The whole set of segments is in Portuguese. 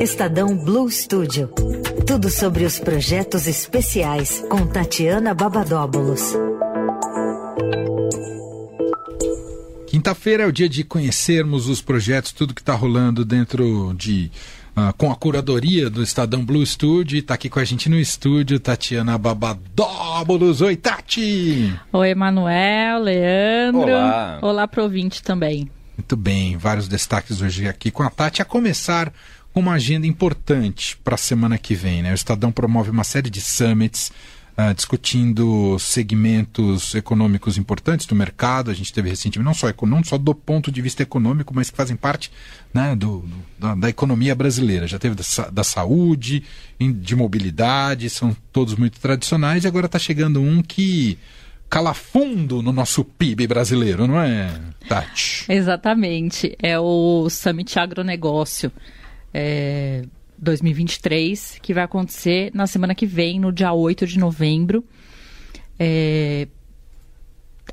Estadão Blue Studio. Tudo sobre os projetos especiais com Tatiana Babadóbulos. Quinta-feira é o dia de conhecermos os projetos, tudo que está rolando dentro de. Uh, com a curadoria do Estadão Blue Studio. Está aqui com a gente no estúdio, Tatiana Babadóbulos. Oi, Tati! Oi, Emanuel, Leandro. Olá. Olá, provinte também. Muito bem, vários destaques hoje aqui com a Tati. A começar com uma agenda importante para a semana que vem. Né? O Estadão promove uma série de summits uh, discutindo segmentos econômicos importantes do mercado. A gente teve recentemente, não só, não só do ponto de vista econômico, mas que fazem parte né, do, do da, da, economia brasileira. Já teve da, da saúde, de mobilidade, são todos muito tradicionais, e agora está chegando um que cala fundo no nosso PIB brasileiro, não é, Tati? Exatamente. É o Summit Agronegócio é, 2023, que vai acontecer na semana que vem, no dia 8 de novembro, é,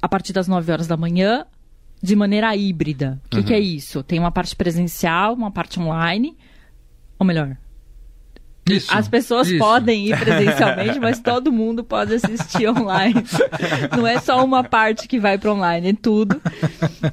a partir das 9 horas da manhã, de maneira híbrida. O que, uhum. que é isso? Tem uma parte presencial, uma parte online, ou melhor, isso, As pessoas isso. podem ir presencialmente, mas todo mundo pode assistir online. Não é só uma parte que vai para online, é tudo.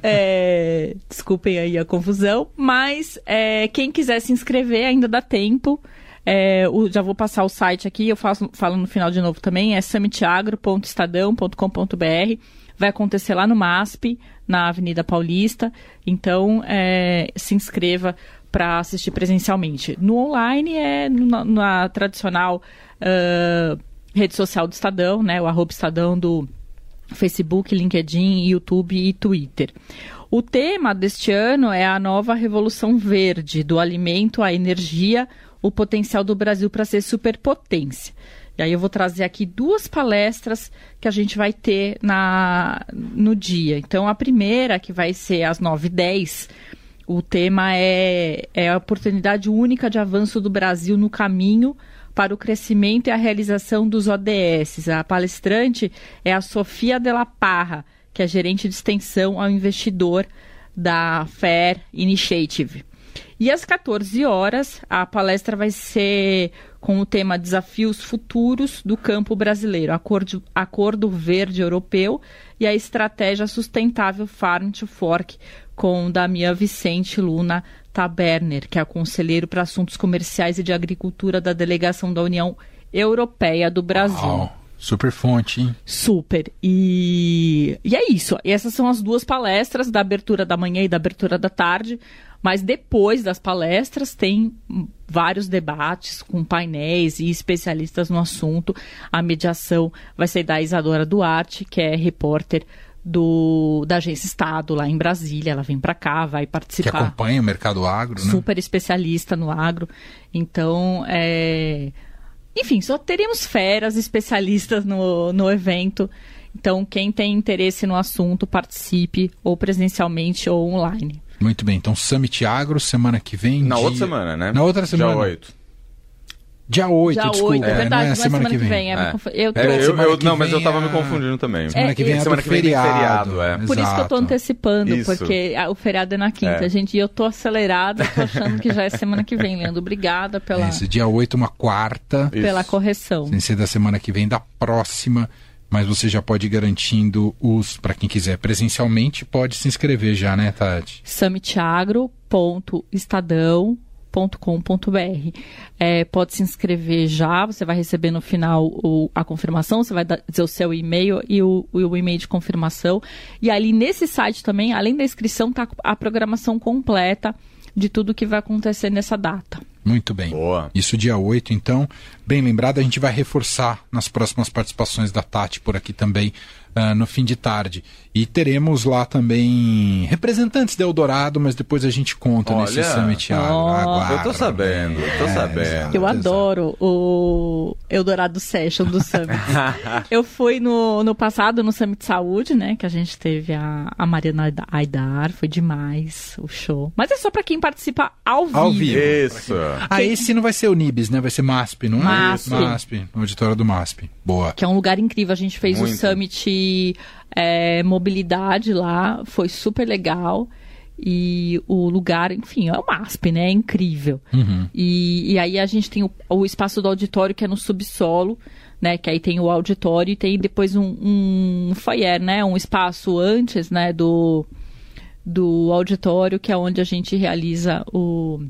É, desculpem aí a confusão, mas é, quem quiser se inscrever ainda dá tempo. É, o, já vou passar o site aqui, eu faço, falo no final de novo também, é summitagro.estadão.com.br. Vai acontecer lá no MASP, na Avenida Paulista. Então, é, se inscreva para assistir presencialmente. No online é na, na tradicional uh, rede social do Estadão, né? O arroba Estadão do Facebook, LinkedIn, YouTube e Twitter. O tema deste ano é a nova revolução verde, do alimento à energia, o potencial do Brasil para ser superpotência. E aí eu vou trazer aqui duas palestras que a gente vai ter na, no dia. Então, a primeira, que vai ser às 9h10, o tema é, é a oportunidade única de avanço do Brasil no caminho para o crescimento e a realização dos ODS. A palestrante é a Sofia Della Parra, que é gerente de extensão ao investidor da Fair Initiative. E às 14 horas, a palestra vai ser com o tema Desafios Futuros do Campo Brasileiro, Acordo, Acordo Verde Europeu e a Estratégia Sustentável Farm to Fork, com Damian Vicente Luna Taberner, que é conselheiro para assuntos comerciais e de agricultura da delegação da União Europeia do Brasil. Uau, super fonte, hein? Super. E, e é isso. E essas são as duas palestras da abertura da manhã e da abertura da tarde. Mas depois das palestras tem vários debates com painéis e especialistas no assunto. A mediação vai ser da Isadora Duarte, que é repórter do, da agência Estado lá em Brasília. Ela vem para cá, vai participar. Que acompanha o mercado agro, né? Super especialista no agro. Então, é... enfim, só teremos feras especialistas no, no evento. Então, quem tem interesse no assunto, participe ou presencialmente ou online. Muito bem, então Summit Agro, semana que vem. Na de... outra semana, né? Na outra semana. Dia 8. Dia 8, Dia desculpa. 8, é verdade, não é semana, semana que vem. vem. É. É. Eu, tô... é, eu, eu não, mas eu tava me confundindo também. Semana que vem é, semana que vem feriado. feriado é. Por isso que eu tô antecipando, isso. porque o feriado é na quinta, é. gente. E eu tô acelerada, tô achando que já é semana que vem, Leandro. Obrigada pela... Isso, dia 8, uma quarta. Pela correção. Sem ser da semana que vem, da próxima. Mas você já pode ir garantindo os, para quem quiser presencialmente, pode se inscrever já, né, Tati? summitagro.estadão com.br. É, pode se inscrever já, você vai receber no final o, a confirmação, você vai dizer o seu e-mail e o, o e-mail de confirmação. E ali nesse site também, além da inscrição, está a programação completa de tudo que vai acontecer nessa data. Muito bem. Boa. Isso dia 8, então. Bem lembrado, a gente vai reforçar nas próximas participações da Tati por aqui também uh, no fim de tarde. E teremos lá também representantes da Eldorado, mas depois a gente conta Olha, nesse Summit. Oh, eu tô sabendo, é, tô sabendo. Eu adoro o Eldorado Session do Summit. eu fui no, no passado no Summit Saúde, né? Que a gente teve a, a Mariana Aidar, foi demais o show. Mas é só para quem participa ao vivo. Ao vivo. Isso. Ah, esse não vai ser o Nibis, né? Vai ser MASP, não é? MASP. MASP, auditório do MASP. Boa. Que é um lugar incrível. A gente fez Muito. o Summit é, mobilidade lá, foi super legal. E o lugar, enfim, é o MASP, né? É incrível. Uhum. E, e aí a gente tem o, o espaço do auditório que é no subsolo, né? Que aí tem o auditório e tem depois um, um foyer, né? Um espaço antes, né? Do, do auditório, que é onde a gente realiza o,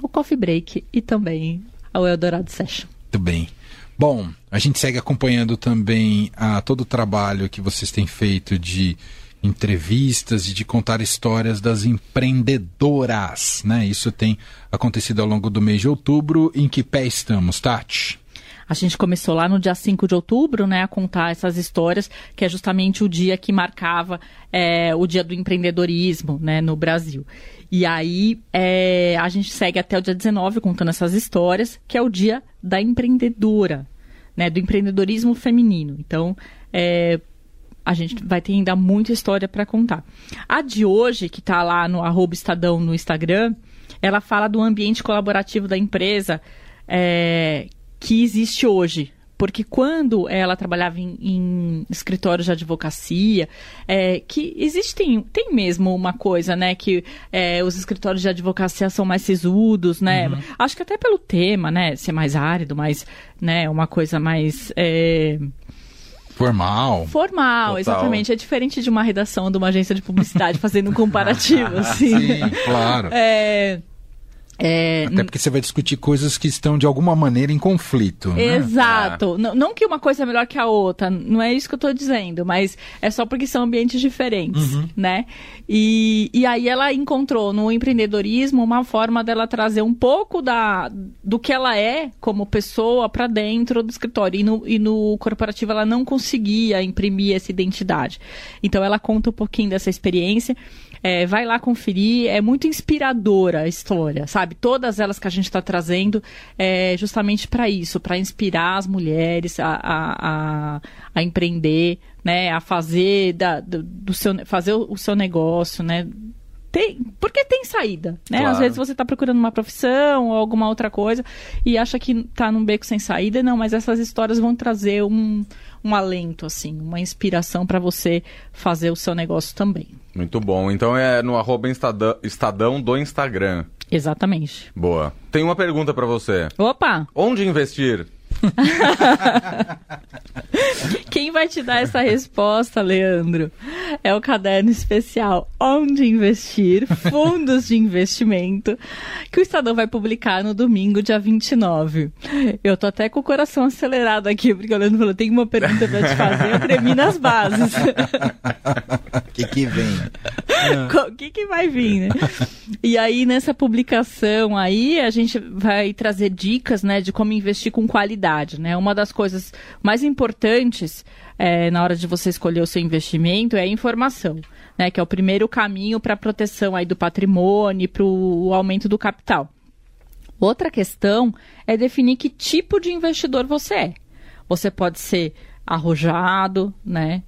o coffee break e também o Eldorado Session. Muito bem. Bom, a gente segue acompanhando também a, todo o trabalho que vocês têm feito de entrevistas e de contar histórias das empreendedoras, né? Isso tem acontecido ao longo do mês de outubro. Em que pé estamos, Tati? A gente começou lá no dia 5 de outubro, né, a contar essas histórias, que é justamente o dia que marcava é, o dia do empreendedorismo, né, no Brasil. E aí é, a gente segue até o dia 19 contando essas histórias, que é o dia da empreendedora, né, do empreendedorismo feminino. Então, é, a gente vai ter ainda muita história para contar. A de hoje, que está lá no Estadão no Instagram, ela fala do ambiente colaborativo da empresa é, que existe hoje. Porque quando ela trabalhava em, em escritórios de advocacia, é, que existem, tem mesmo uma coisa, né? Que é, os escritórios de advocacia são mais sisudos, né? Uhum. Acho que até pelo tema, né? Ser mais árido, mais, né? Uma coisa mais... É, Formal. Formal, Total. exatamente. É diferente de uma redação de uma agência de publicidade fazendo um comparativo, assim. Sim, claro. É... É... Até porque você vai discutir coisas que estão de alguma maneira em conflito. Né? Exato. É. Não, não, que uma coisa é melhor que a outra, não é isso que eu estou dizendo, mas é só porque são ambientes diferentes, uhum. né? E, e aí ela encontrou no empreendedorismo uma forma dela trazer um pouco da, do que ela é como pessoa para dentro do escritório. E no, e no corporativo ela não conseguia imprimir essa identidade. Então ela conta um pouquinho dessa experiência. É, vai lá conferir, é muito inspiradora a história, sabe? Todas elas que a gente está trazendo é justamente para isso, para inspirar as mulheres a, a, a, a, empreender, né? A fazer, da, do, do seu, fazer o seu negócio, né? Tem, porque tem saída, né? Claro. Às vezes você está procurando uma profissão ou alguma outra coisa e acha que está num beco sem saída, não, mas essas histórias vão trazer um, um alento, assim, uma inspiração para você fazer o seu negócio também. Muito bom. Então é no arroba Estadão, Estadão do Instagram. Exatamente. Boa. Tem uma pergunta para você. Opa! Onde investir? Quem vai te dar essa resposta, Leandro? É o caderno especial Onde Investir, Fundos de Investimento, que o Estadão vai publicar no domingo, dia 29. Eu tô até com o coração acelerado aqui, porque o Leandro falou: tem uma pergunta pra te fazer, eu tremi nas bases. O que, que vem? O que, que vai vir, né? E aí, nessa publicação aí, a gente vai trazer dicas, né, de como investir com qualidade, né? Uma das coisas mais importantes é, na hora de você escolher o seu investimento é a informação, né? Que é o primeiro caminho para a proteção aí do patrimônio e para o aumento do capital. Outra questão é definir que tipo de investidor você é. Você pode ser arrojado, né?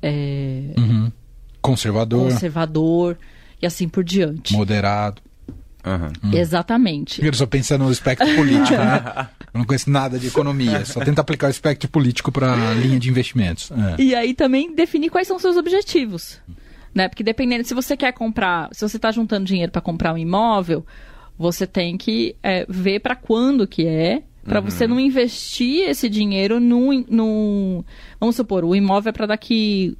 É... Uhum. Conservador. Conservador e assim por diante. Moderado. Uhum. Exatamente. Eu só pensando no espectro político, né? Eu não conheço nada de economia, só tenta aplicar o espectro político para a linha de investimentos. É. E aí também definir quais são os seus objetivos. Né? Porque dependendo, se você quer comprar, se você está juntando dinheiro para comprar um imóvel, você tem que é, ver para quando que é, para uhum. você não investir esse dinheiro num, num. Vamos supor, o imóvel é para daqui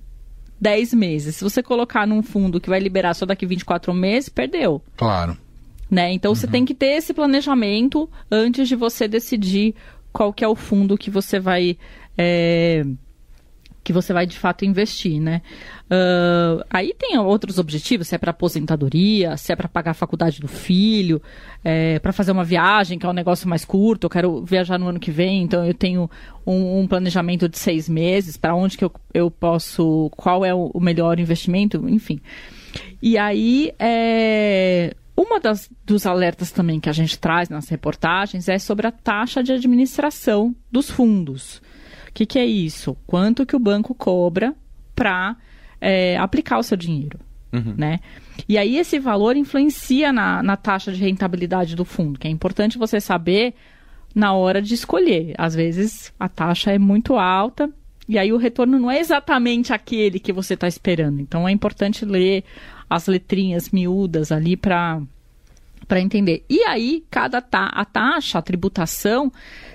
10 meses. Se você colocar num fundo que vai liberar só daqui 24 meses, perdeu. Claro. Né? Então uhum. você tem que ter esse planejamento antes de você decidir qual que é o fundo que você vai. É que você vai de fato investir, né? Uh, aí tem outros objetivos, se é para aposentadoria, se é para pagar a faculdade do filho, é, para fazer uma viagem, que é um negócio mais curto, eu quero viajar no ano que vem, então eu tenho um, um planejamento de seis meses, para onde que eu, eu posso, qual é o, o melhor investimento, enfim. E aí, é, uma das, dos alertas também que a gente traz nas reportagens é sobre a taxa de administração dos fundos. O que, que é isso? Quanto que o banco cobra para é, aplicar o seu dinheiro, uhum. né? E aí esse valor influencia na, na taxa de rentabilidade do fundo, que é importante você saber na hora de escolher. Às vezes a taxa é muito alta e aí o retorno não é exatamente aquele que você está esperando. Então é importante ler as letrinhas miúdas ali para para entender. E aí, cada ta a taxa, a tributação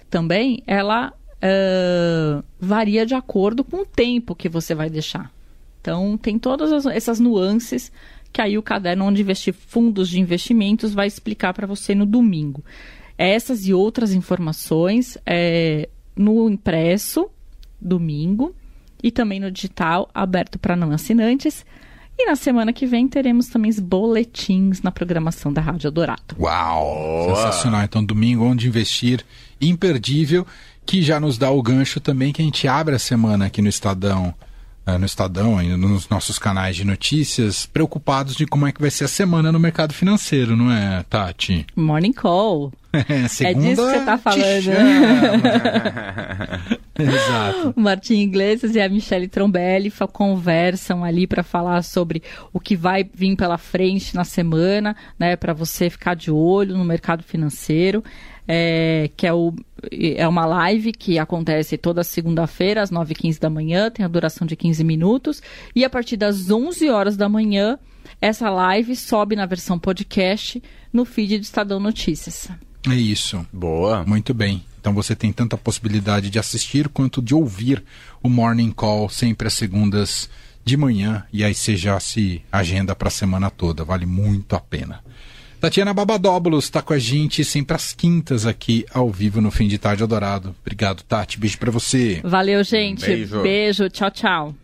também, ela uh, varia de acordo com o tempo que você vai deixar. Então, tem todas as, essas nuances que aí o caderno onde investir fundos de investimentos vai explicar para você no domingo. Essas e outras informações é, no impresso, domingo, e também no digital, aberto para não assinantes. E na semana que vem teremos também os boletins na programação da Rádio Dourado. Uau! Sensacional. Então, domingo, onde investir, imperdível, que já nos dá o gancho também que a gente abre a semana aqui no Estadão uh, no Estadão, ainda nos nossos canais de notícias, preocupados de como é que vai ser a semana no mercado financeiro, não é, Tati? Morning Call. É, é disso que você está falando. Exato. O Martim Iglesias e a Michelle Trombelli conversam ali para falar sobre o que vai vir pela frente na semana, né, para você ficar de olho no mercado financeiro é, que é, o, é uma live que acontece toda segunda-feira, às 9h15 da manhã, tem a duração de 15 minutos, e a partir das 11 horas da manhã, essa live sobe na versão podcast no feed do Estadão Notícias. É isso. Boa. Muito bem. Então você tem tanta possibilidade de assistir quanto de ouvir o Morning Call sempre às segundas de manhã e aí você já se agenda para a semana toda. Vale muito a pena. Tatiana Babadóbulos está com a gente sempre às quintas aqui ao vivo no Fim de Tarde Eldorado. Obrigado, Tati. Beijo para você. Valeu, gente. Um beijo. beijo. Tchau, tchau.